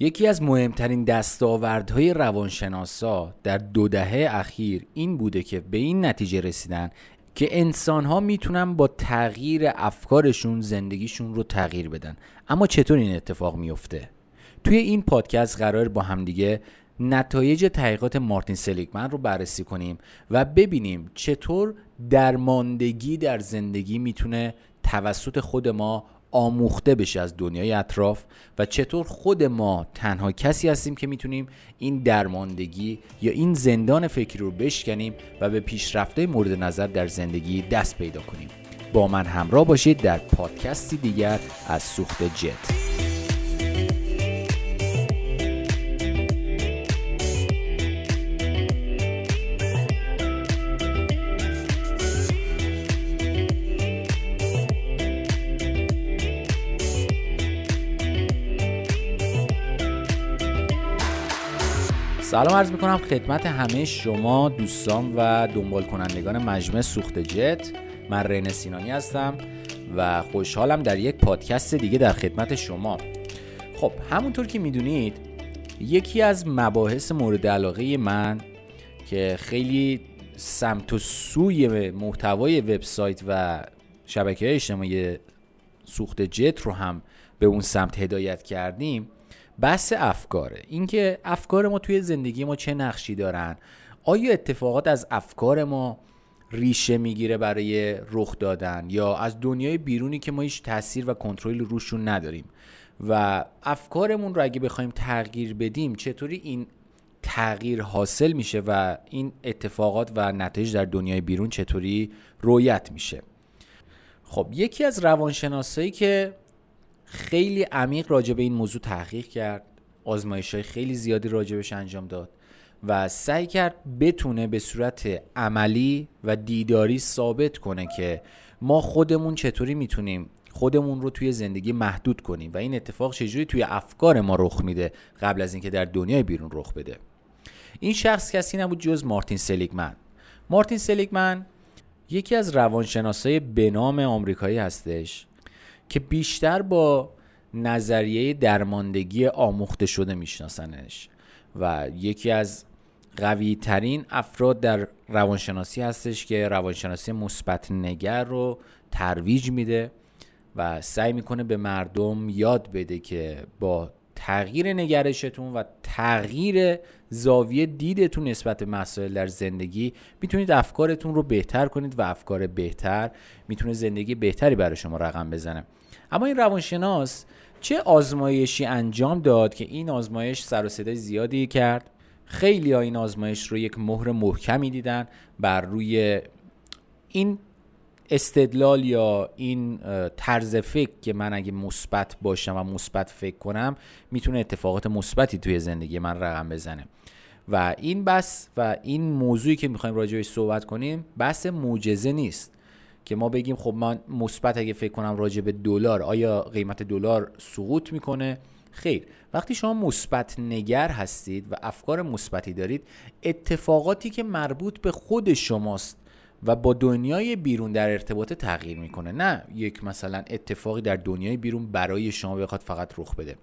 یکی از مهمترین دستاوردهای روانشناسا در دو دهه اخیر این بوده که به این نتیجه رسیدن که انسان ها می‌تونن با تغییر افکارشون زندگیشون رو تغییر بدن. اما چطور این اتفاق میفته توی این پادکست قرار با همدیگه نتایج تحقیقات مارتین سلیگمن رو بررسی کنیم و ببینیم چطور درماندگی در زندگی می‌تونه توسط خود ما آموخته بشه از دنیای اطراف و چطور خود ما تنها کسی هستیم که می‌تونیم این درماندگی یا این زندان فکری رو بشکنیم و به پیشرفته مورد نظر در زندگی دست پیدا کنیم. با من همراه باشید در پادکستی دیگر از سوخت جت. سلام عرض می‌کنم خدمت همه شما دوستان و دنبال کنندگان مجموعه سوخت جت. من رین سینانی هستم و خوشحالم در یک پادکست دیگه در خدمت شما. خب همونطور که می‌دونید یکی از مباحث مورد علاقه من که خیلی سمت و سوی محتوای وبسایت و شبکه های اجتماعی سوخت جت رو هم به اون سمت هدایت کردیم بحث افکاره. اینکه افکار ما توی زندگی ما چه نقشی دارن. آیا اتفاقات از افکار ما ریشه می‌گیره برای رخ دادن یا از دنیای بیرونی که ما هیچ تاثیر و کنترل روشون نداریم؟ و افکارمون رو اگه بخوایم تغییر بدیم چطوری این تغییر حاصل میشه و این اتفاقات و نتایج در دنیای بیرون چطوری رویت میشه؟ خب یکی از روانشناسایی که خیلی عمیق راجع به این موضوع تحقیق کرد. آزمایش های خیلی زیادی راجبش انجام داد و سعی کرد بتونه به صورت عملی و دیداری ثابت کنه که ما خودمون چطوری می‌تونیم خودمون رو توی زندگی محدود کنیم و این اتفاق چجوری توی افکار ما رخ میده قبل از اینکه در دنیای بیرون رخ بده. این شخص کسی نبود جز مارتین سلیگمن. مارتین سلیگمن یکی از روانشناسای به نام آمریکایی هستش. که بیشتر با نظریه درماندگی آموخته شده میشناسنش. و یکی از قوی ترین افراد در روانشناسی هستش که روانشناسی مثبت نگر رو ترویج میده و سعی می‌کنه به مردم یاد بده که با تغییر نگرشتون و تغییر زاویه دیدتون نسبت به مسائل در زندگی می‌تونید افکارتون رو بهتر کنید و افکار بهتر می‌تونه زندگی بهتری برای شما رقم بزنه. اما این روانشناس چه آزمایشی انجام داد که این آزمایش سر و صدای زیادی کرد؟ خیلی ها این آزمایش رو یک مهر محکمی دیدن بر روی این استدلال یا این طرز فکر که من اگه مثبت باشم و مثبت فکر کنم می‌تونه اتفاقات مثبتی توی زندگی من رقم بزنه. و این بس و این موضوعی که می‌خوایم راجعش صحبت کنیم بحث معجزه نیست. که ما بگیم خب من مثبت اگه فکر کنم راجع به دلار آیا قیمت دلار سقوط می‌کنه؟ خیر. وقتی شما مثبت نگر هستید و افکار مثبتی دارید اتفاقاتی که مربوط به خود شماست و با دنیای بیرون در ارتباط تغییر می‌کنه. نه یک مثلا اتفاقی در دنیای بیرون برای شما بخواد فقط رخ بده.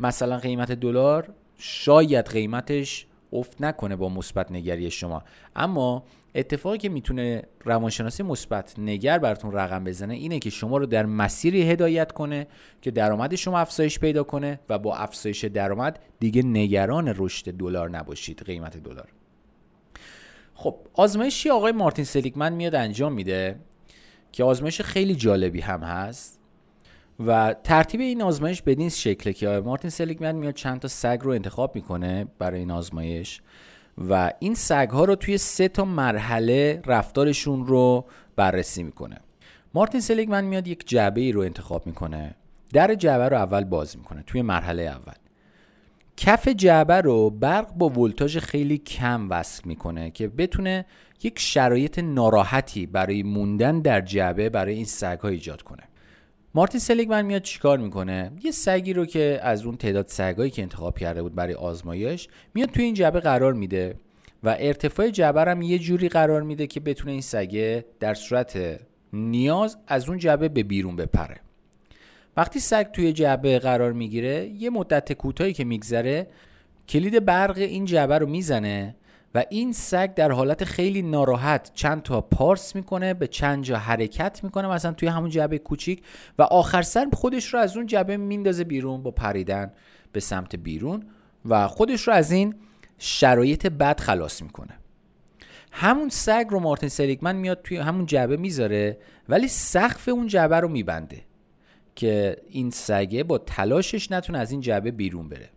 مثلا قیمت دلار شاید قیمتش افت نکنه با مثبت نگری شما. اما اتفاقی که می‌تونه روانشناسی مثبت نگر براتون رقم بزنه اینه که شما رو در مسیری هدایت کنه که درآمد شما افزایش پیدا کنه و با افزایش درآمد دیگه نگران رشد دلار نباشید قیمت دلار. خب آزمایشی آقای مارتین سلیکمن میاد انجام میده که آزمایش خیلی جالبی هم هست و ترتیب این آزمایش بدین شکله که مارتین سلیکمن میاد چند تا سگ رو انتخاب می‌کنه برای این آزمایش. و این سگ ها رو توی سه تا مرحله رفتارشون رو بررسی می‌کنه. مارتین سلیگمن میاد یک جعبه ای رو انتخاب می‌کنه. در جعبه رو اول باز می‌کنه توی مرحله اول. کف جعبه رو برق با ولتاژ خیلی کم وصل می‌کنه که بتونه یک شرایط ناراحتی برای موندن در جعبه برای این سگ ها ایجاد کنه. مارتین سلیگمن میاد چیکار می‌کنه؟ یه سگی رو که از اون تعداد سگایی که انتخاب کرده بود برای آزمایش میاد توی این جعبه قرار میده و ارتفاع جعبه هم یه جوری قرار میده که بتونه این سگه در صورت نیاز از اون جعبه به بیرون بپره. وقتی سگ توی جعبه قرار می‌گیره یه مدت کوتاهی که میگذره کلید برق این جعبه رو می‌زنه و این سگ در حالت خیلی ناراحت چند تا پارس می‌کنه به چند جا حرکت می‌کنه مثلا توی همون جعبه کوچیک و آخر سر خودش رو از اون جعبه میندازه بیرون با پریدن به سمت بیرون و خودش رو از این شرایط بد خلاص می‌کنه. همون سگ رو مارتین سلیگمن میاد توی همون جعبه می‌ذاره ولی سقف اون جعبه رو میبنده که این سگه با تلاشش نتونه از این جعبه بیرون بره.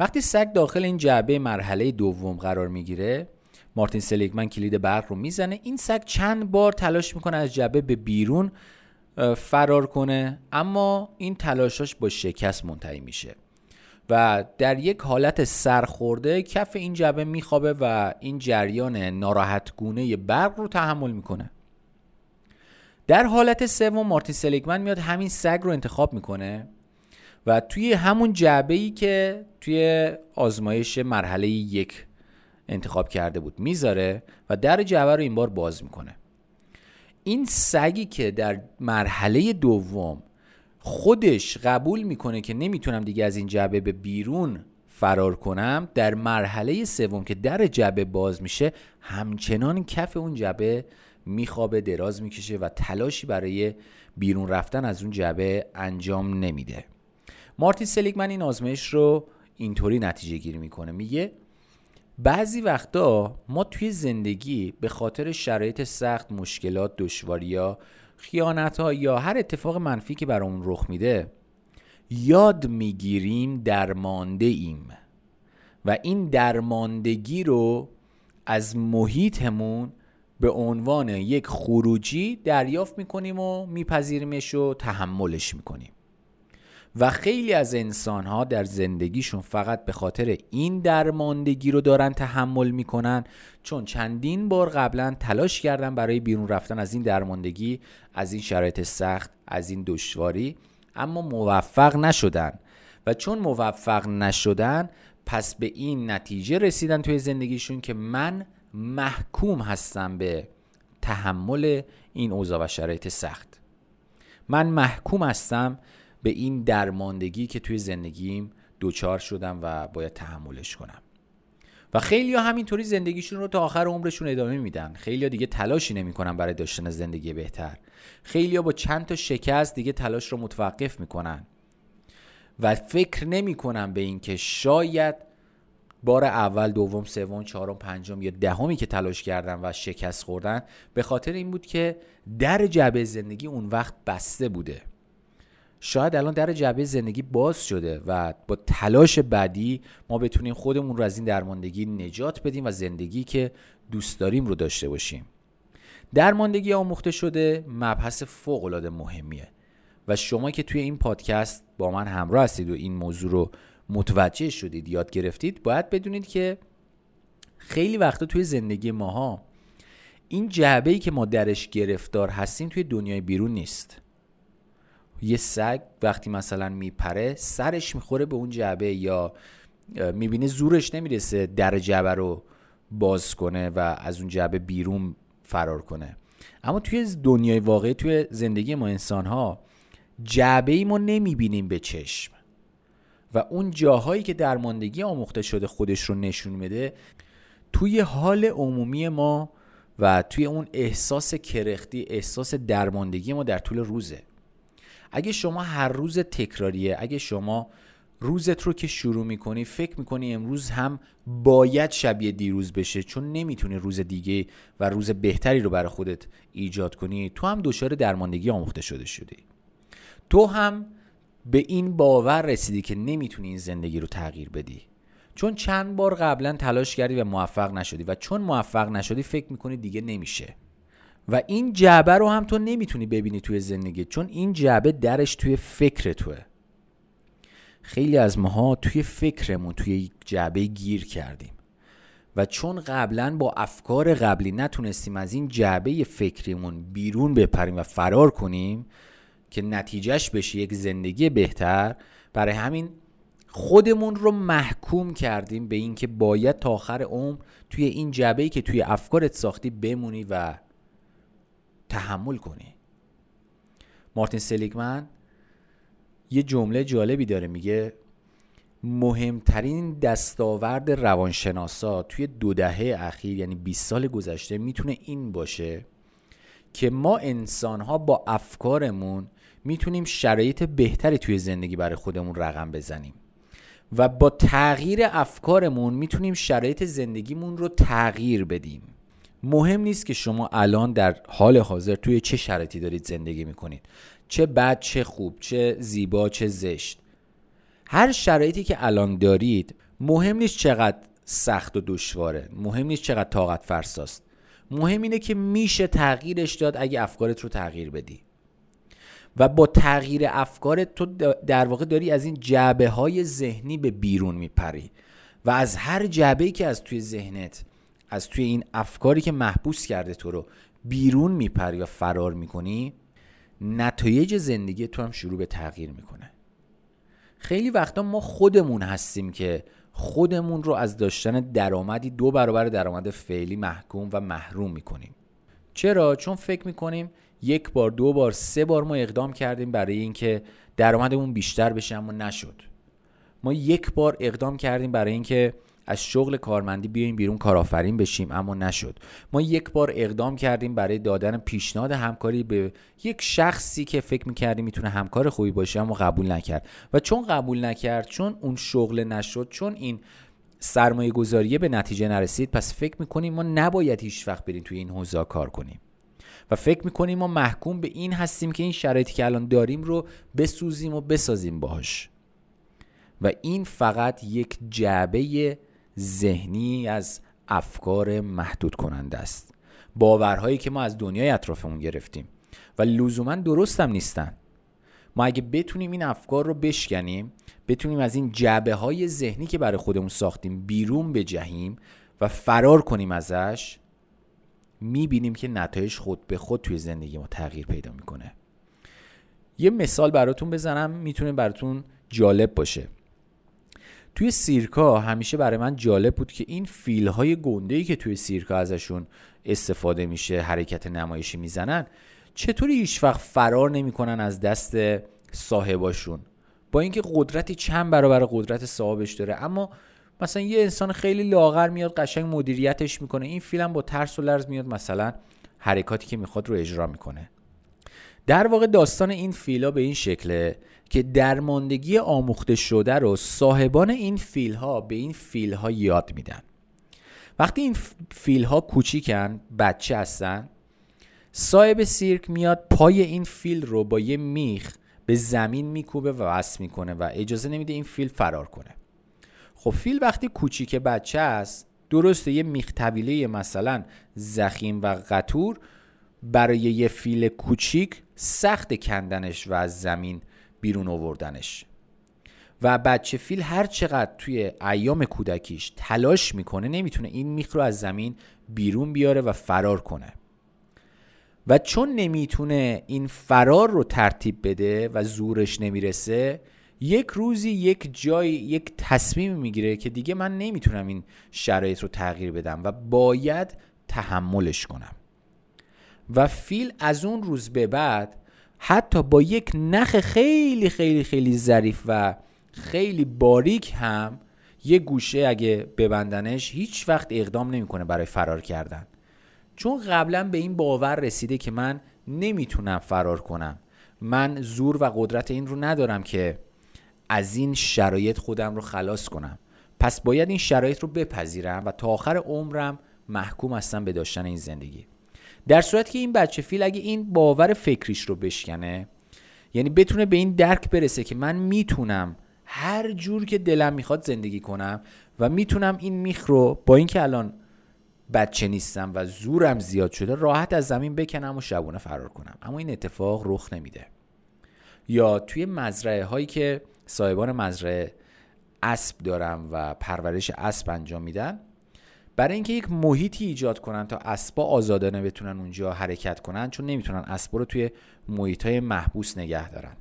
وقتی سگ داخل این جعبه مرحله دوم قرار می‌گیره مارتین سلیگمن کلید برق رو می‌زنه. این سگ چند بار تلاش می‌کنه از جعبه به بیرون فرار کنه اما این تلاشاش با شکست منتهی میشه و در یک حالت سرخورده کف این جبه میخوابه و این جریان ناراحت گونه برق رو تحمل می‌کنه. در حالت سوم مارتین سلیگمن میاد همین سگ رو انتخاب می‌کنه. و توی همون جعبه ای که توی آزمایش مرحله یک انتخاب کرده بود می‌ذاره و در جعبه رو این بار باز می‌کنه. این سگی که در مرحله دوم خودش قبول می‌کنه که نمی‌تونم دیگه از این جعبه به بیرون فرار کنم در مرحله سوم که در جعبه باز میشه همچنان کف اون جعبه میخوابه دراز می‌کشه و تلاشی برای بیرون رفتن از اون جعبه انجام نمیده. مارتین سلیگمن این آزمایش رو اینطوری نتیجه گیری می‌کنه. میگه بعضی وقتا ما توی زندگی به خاطر شرایط سخت مشکلات دشواری ها خیانت ها یا هر اتفاق منفی که برامون رخ میده یاد می‌گیریم درمانده ایم. و این درماندگی رو از محیطمون به عنوان یک خروجی دریافت می‌کنیم و میپذیریمش و تحملش می‌کنیم. و خیلی از انسان ها در زندگیشون فقط به خاطر این درماندگی رو دارن تحمل می‌کنن. چون چندین بار قبلا تلاش کردن برای بیرون رفتن از این درماندگی از این شرایط سخت از این دشواری اما موفق نشدن. و چون موفق نشدن پس به این نتیجه رسیدن توی زندگیشون که من محکوم هستم به تحمل این اوضاع و شرایط سخت. من محکوم هستم به این درماندگی که توی زندگیم دوچار شدم و باید تحملش کنم. و خیلی ها همینطوری زندگیشون رو تا آخر عمرشون ادامه میدن. خیلی ها دیگه تلاشی نمی‌کنن برای داشتن زندگی بهتر. خیلی ها با چند تا شکست دیگه تلاش رو متوقف می‌کنن. و فکر نمی‌کنن به اینکه شاید بار اول دوم سوم چهارم پنجم یا دهمی که تلاش کردن و شکست خوردن به خاطر این بود که در جبه زندگی اون وقت بسته بوده. شاید الان در جعبه زندگی باز شده و با تلاش بعدی ما بتونیم خودمون رو از این درماندگی نجات بدیم و زندگی که دوست داریم رو داشته باشیم. درماندگی آموخته شده مبحث فوق العاده مهمیه و شما که توی این پادکست با من همراه هستید و این موضوع رو متوجه شدید یاد گرفتید باید بدونید که خیلی وقتا توی زندگی ماها این جعبه ای که ما درش گرفتار هستیم توی دنیای بیرون نیست. یه سگ وقتی مثلا میپره سرش می‌خوره به اون جعبه یا می‌بینه زورش نمی‌رسه در جعبه رو باز کنه و از اون جعبه بیرون فرار کنه. اما توی دنیای واقعی توی زندگی ما انسان ها جعبه ای ما نمی‌بینیم به چشم. و اون جاهایی که درماندگی آموخته شده خودش رو نشون میده توی حال عمومی ما و توی اون احساس کرختی احساس درماندگی ما در طول روزه. اگه شما هر روز تکراریه اگه شما روزت رو که شروع می‌کنی فکر می‌کنی امروز هم باید شبیه دیروز بشه چون نمی‌تونی روز دیگه و روز بهتری رو برای خودت ایجاد کنی تو هم دچار درماندگی آموخته شده شدی. تو هم به این باور رسیدی که نمی‌تونی این زندگی رو تغییر بدی. چون چند بار قبلا تلاش کردی و موفق نشدی و چون موفق نشدی فکر می‌کنی دیگه نمیشه. و این جعبه رو هم تو نمی‌تونی ببینی توی زندگی چون این جعبه درش توی فکر توه. خیلی از ماها توی فکرمون توی جعبه گیر کردیم. و چون قبلا با افکار قبلی نتونستیم از این جعبه فکریمون بیرون بپریم و فرار کنیم که نتیجهش بشه یک زندگی بهتر برای همین خودمون رو محکوم کردیم به اینکه باید تا آخر عمر توی این جعبه که توی افکارت ساختی بمونی و تحمل کنی. مارتین سلیگمن یه جمله جالبی داره میگه مهمترین دستاورد روانشناسا توی دو دهه اخیر یعنی 20 سال گذشته می‌تونه این باشه که ما انسان ها با افکارمون می‌تونیم شرایط بهتری توی زندگی برای خودمون رقم بزنیم و با تغییر افکارمون می‌تونیم شرایط زندگیمون رو تغییر بدیم. مهم نیست که شما الان در حال حاضر توی چه شرایطی دارید زندگی می‌کنید. چه بد چه خوب چه زیبا چه زشت. هر شرایطی که الان دارید مهم نیست چقدر سخت و دشواره مهم نیست چقدر طاقت فرساست. مهم اینه که میشه تغییرش داد اگه افکارت رو تغییر بدی. و با تغییر افکارت تو در واقع داری از این جعبه های ذهنی به بیرون میپری. و از هر جعبه که از توی ذهنت از توی این افکاری که محبوس کرده تو رو بیرون میپری و فرار می‌کنی نتایج زندگی تو هم شروع به تغییر می‌کنه. خیلی وقتا ما خودمون هستیم که خودمون رو از داشتن درآمدی دو برابر درآمد فعلی محکوم و محروم می‌کنیم. چرا؟ چون فکر می‌کنیم یک بار دو بار سه بار ما اقدام کردیم برای اینکه درآمدمون بیشتر بشه اما نشد. ما یک بار اقدام کردیم برای اینکه از شغل کارمندی بیایم بیرون کارآفرین بشیم. اما نشد. ما یک بار اقدام کردیم برای دادن پیشنهاد همکاری به یک شخصی که فکر می‌کردیم می‌تونه همکار خوبی باشه اما قبول نکرد. و چون قبول نکرد چون اون شغل نشد چون این سرمایه گذاریه به نتیجه نرسید پس فکر می‌کنیم ما نباید هیچ وقت بریم توی این حوزه کار کنیم. و فکر می‌کنیم ما محکوم به این هستیم که این شرایطی که الان داریم رو بسوزیم و بسازیم باهاش. و این فقط یک جعبه ذهنی از افکار محدود کننده است. باورهایی که ما از دنیای اطرافمون گرفتیم. و لزوما درست هم نیستن. ما اگه بتونیم این افکار رو بشکنیم بتونیم از این جعبه های ذهنی که برای خودمون ساختیم بیرون بجهیم و فرار کنیم ازش می‌بینیم که نتایج خود به خود توی زندگی ما تغییر پیدا می‌کنه. یه مثال براتون بزنم می‌تونه براتون جالب باشه. توی سیرکا همیشه برای من جالب بود که این فیل های گنده ای که توی سیرکا ازشون استفاده میشه حرکت نمایشی می‌زنن چطوری هیچ وقت فرار نمی‌کنن از دست صاحباشون؟ با اینکه قدرتی چند برابر قدرت صاحبش داره اما مثلا یه انسان خیلی لاغر میاد قشنگ مدیریتش می‌کنه. این فیلم با ترس و لرز میاد مثلا حرکاتی که می‌خواد رو اجرا می‌کنه. در واقع داستان این فیلا به این شکله که درماندگی آموخته شده رو صاحبان این فیل ها به این فیل ها یاد میدن. وقتی این فیل ها کوچیکن بچه هستن صاحب سیرک میاد پای این فیل رو با یه میخ به زمین میکوبه و وصل می‌کنه و اجازه نمیده این فیل فرار کنه. خب فیل وقتی کوچیک بچه است درسته یه میخ طویله مثلا زخیم و قطور برای یه فیل کوچیک سخت کندنش و از زمین بیرون آوردنش. و بچه فیل هر چقدر توی ایام کودکیش تلاش می‌کنه نمی‌تونه این میخ رو از زمین بیرون بیاره و فرار کنه. و چون نمی‌تونه این فرار رو ترتیب بده و زورش نمی‌رسه یک روزی یک جای یک تصمیم می‌گیره که دیگه من نمی‌تونم این شرایط رو تغییر بدم و باید تحملش کنم. و فیل از اون روز به بعد حتی با یک نخ خیلی خیلی خیلی ظریف و خیلی باریک هم یه گوشه اگه ببندنش هیچ وقت اقدام نمی‌کنه برای فرار کردن. چون قبلا به این باور رسیده که من نمی‌تونم فرار کنم. من زور و قدرت این رو ندارم که از این شرایط خودم رو خلاص کنم. پس باید این شرایط رو بپذیرم و تا آخر عمرم محکوم هستم به داشتن این زندگی. در صورتی که این بچه فیل اگه این باور فکریش رو بشکنه یعنی بتونه به این درک برسه که من می‌تونم هر جور که دلم می‌خواد زندگی کنم و می‌تونم این میخ رو با اینکه الان بچه نیستم و زورم زیاد شده راحت از زمین بکنم و شبونه فرار کنم. اما این اتفاق رخ نمیده. یا توی مزرعه هایی که صاحبان مزرعه اسب دارم و پرورش اسب انجام میدن برای اینکه یک محیطی ایجاد کنن تا اسبا آزادانه بتونن اونجا حرکت کنن چون نمی‌تونن اسبا رو توی محیط های محبوس نگه دارن.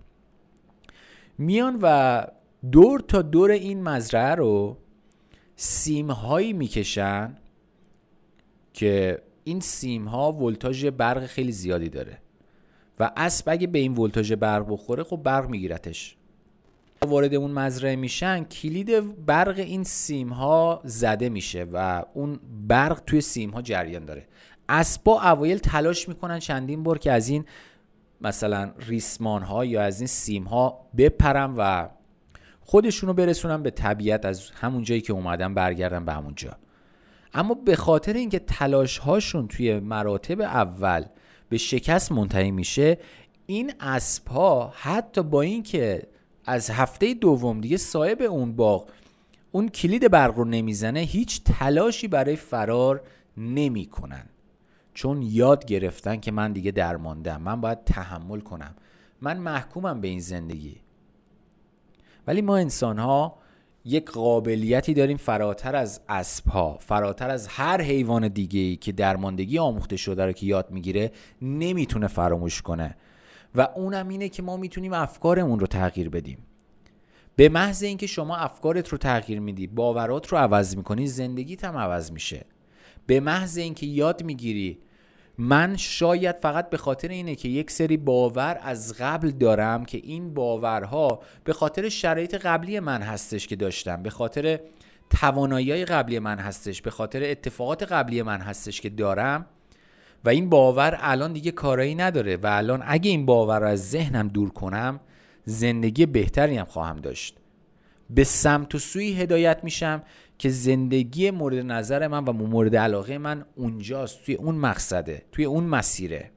میان و دور تا دور این مزرعه رو سیم هایی می‌کشن که این سیم ها ولتاژ برق خیلی زیادی داره. و اسب اگه به این ولتاژ برق بخوره خب برق میگیرتش. وارد اون مزرعه میشن کلید برق این سیم ها زده میشه و اون برق توی سیم ها جریان داره. اسبا اوایل تلاش می‌کنن چندین بار که از این مثلا ریسمان ها یا از این سیم ها بپرن و خودشونو برسونن به طبیعت از همون جایی که اومدن برگردن به همونجا اما به خاطر اینکه تلاش هاشون توی مراتب اول به شکست منتهی میشه این اسب حتی با اینکه از هفته دوم دیگه صاحب اون باغ اون کلید برق رو نمی‌زنه هیچ تلاشی برای فرار نمی‌کنن. چون یاد گرفتن که من دیگه درماندم. من باید تحمل کنم. من محکومم به این زندگی. ولی ما انسان ها یک قابلیتی داریم فراتر از اسب ها فراتر از هر حیوان دیگه ای که درماندگی آموخته شده رو که یاد می‌گیره نمی‌تونه فراموش کنه. و اونم اینه که ما می‌تونیم افکارمون رو تغییر بدیم. به محض اینکه شما افکارت رو تغییر میدی باورات رو عوض می‌کنی زندگیت هم عوض میشه. به محض اینکه یاد می‌گیری من شاید فقط به خاطر اینه که یک سری باور از قبل دارم که این باورها به خاطر شرایط قبلی من هستش که داشتم به خاطر توانایی قبلی من هستش به خاطر اتفاقات قبلی من هستش که دارم. و این باور الان دیگه کارایی نداره و الان اگه این باور رو از ذهنم دور کنم زندگی بهتری هم خواهم داشت. به سمت و سوی هدایت میشم که زندگی مورد نظر من و مورد علاقه من اونجاست توی اون مقصده توی اون مسیره.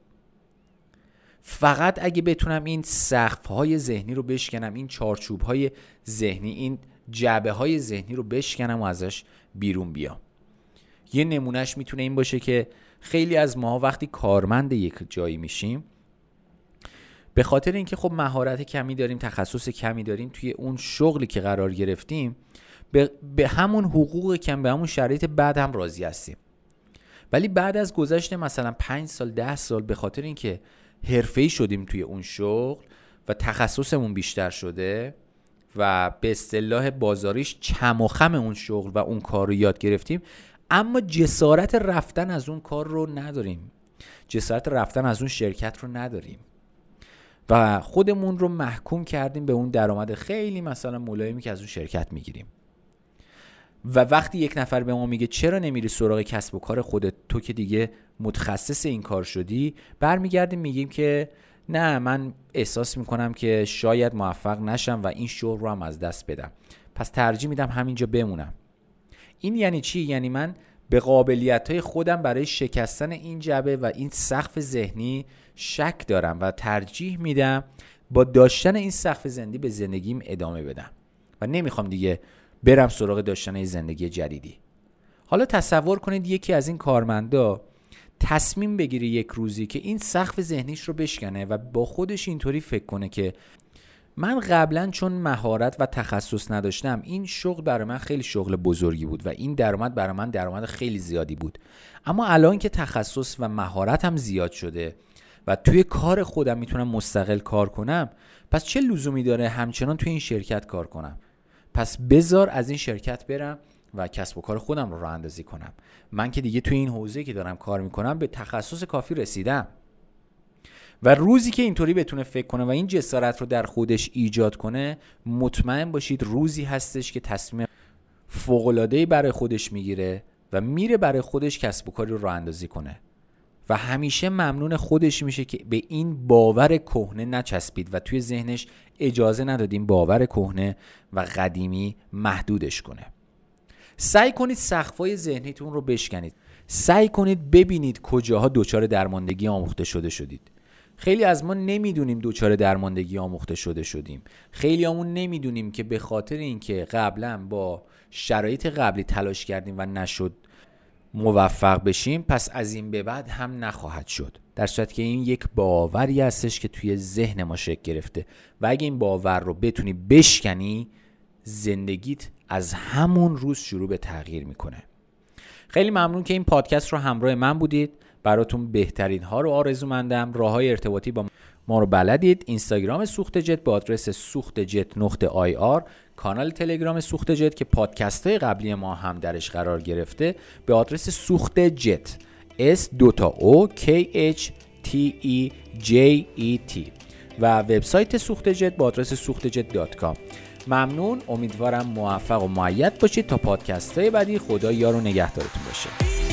فقط اگه بتونم این سقف های ذهنی رو بشکنم این چارچوب های ذهنی این جعبه های ذهنی رو بشکنم و ازش بیرون بیام. یه نمونهش می‌تونه این باشه که خیلی از ما وقتی کارمند یک جایی میشیم به خاطر اینکه خب مهارت کمی داریم تخصص کمی داریم توی اون شغلی که قرار گرفتیم به, همون حقوق کم به همون شرایط بعد هم راضی هستیم. ولی بعد از گذشت مثلا 5 سال ده سال به خاطر اینکه حرفه‌ای شدیم توی اون شغل و تخصصمون بیشتر شده و به اصطلاح بازاریش چم و خم اون شغل و اون کار رو یاد گرفتیم اما جسارت رفتن از اون کار رو نداریم. جسارت رفتن از اون شرکت رو نداریم. و خودمون رو محکوم کردیم به اون درآمد خیلی مثلا ملایمی که از اون شرکت می‌گیریم. و وقتی یک نفر به ما میگه چرا نمیری سراغ کسب و کار خودت؟ تو که دیگه متخصص این کار شدی برمیگردیم میگیم که نه من احساس می‌کنم که شاید موفق نشم و این شغل رو هم از دست بدم. پس ترجیح میدم همینجا بمونم. این یعنی چی؟ یعنی من به قابلیت های خودم برای شکستن این جبه و این سقف ذهنی شک دارم و ترجیح میدم با داشتن این سقف زندگی به زندگیم ادامه بدم و نمی‌خوام دیگه برم سراغ داشتن زندگی جدیدی. حالا تصور کنید یکی از این کارمندا تصمیم بگیره یک روزی که این سقف ذهنیش رو بشکنه و با خودش اینطوری فکر کنه که من قبلا چون مهارت و تخصص نداشتم این شغل برای من خیلی شغل بزرگی بود و این درآمد برای من درآمد خیلی زیادی بود. اما الان که تخصص و مهارتم زیاد شده و توی کار خودم می‌تونم مستقل کار کنم پس چه لزومی داره همچنان توی این شرکت کار کنم؟ پس بذار از این شرکت برم و کسب و کار خودم رو راه اندازی کنم. من که دیگه توی این حوزه که دارم کار می‌کنم به تخصص کافی رسیدم. و روزی که اینطوری بتونه فکر کنه و این جسارت رو در خودش ایجاد کنه مطمئن باشید روزی هستش که تصمیم فوق‌العاده‌ای برای خودش می‌گیره و میره برای خودش کسب و کاری رو راه اندازی کنه. و همیشه ممنون خودش میشه که به این باور کهنه نچسبید و توی ذهنش اجازه ندادیم باور کهنه و قدیمی محدودش کنه. سعی کنید سقفای ذهنیتون رو بشکنید. سعی کنید ببینید کجاها دچار درماندگی آموخته شده شدید. خیلی از ما نمی‌دونیم دچار درماندگی آموخته شده شدیم. خیلی همون نمی‌دونیم که به خاطر اینکه قبلا با شرایط قبلی تلاش کردیم و نشد موفق بشیم پس از این به بعد هم نخواهد شد. در صورت که این یک باوری هستش که توی ذهن ما شکل گرفته. و اگه این باور رو بتونی بشکنی زندگیت از همون روز شروع به تغییر می‌کنه. خیلی ممنون که این پادکست رو همراه من بودید. براتون بهترین ها رو آرزو مندم راه های ارتباطی با ما رو بلدید. اینستاگرام سوخت جت با آدرس سوخت جت نقطه IR. کانال تلگرام سوخت جت که پادکست های قبلی ما هم درش قرار گرفته. به آدرس سوخت جت. S دوتا O K H T E J E T. و وبسایت سوخت جت با آدرس سوخت جت dot com. ممنون. امیدوارم موفق و موید باشید تا پادکست های بعدی. خدا یار و نگهدارتون باشه.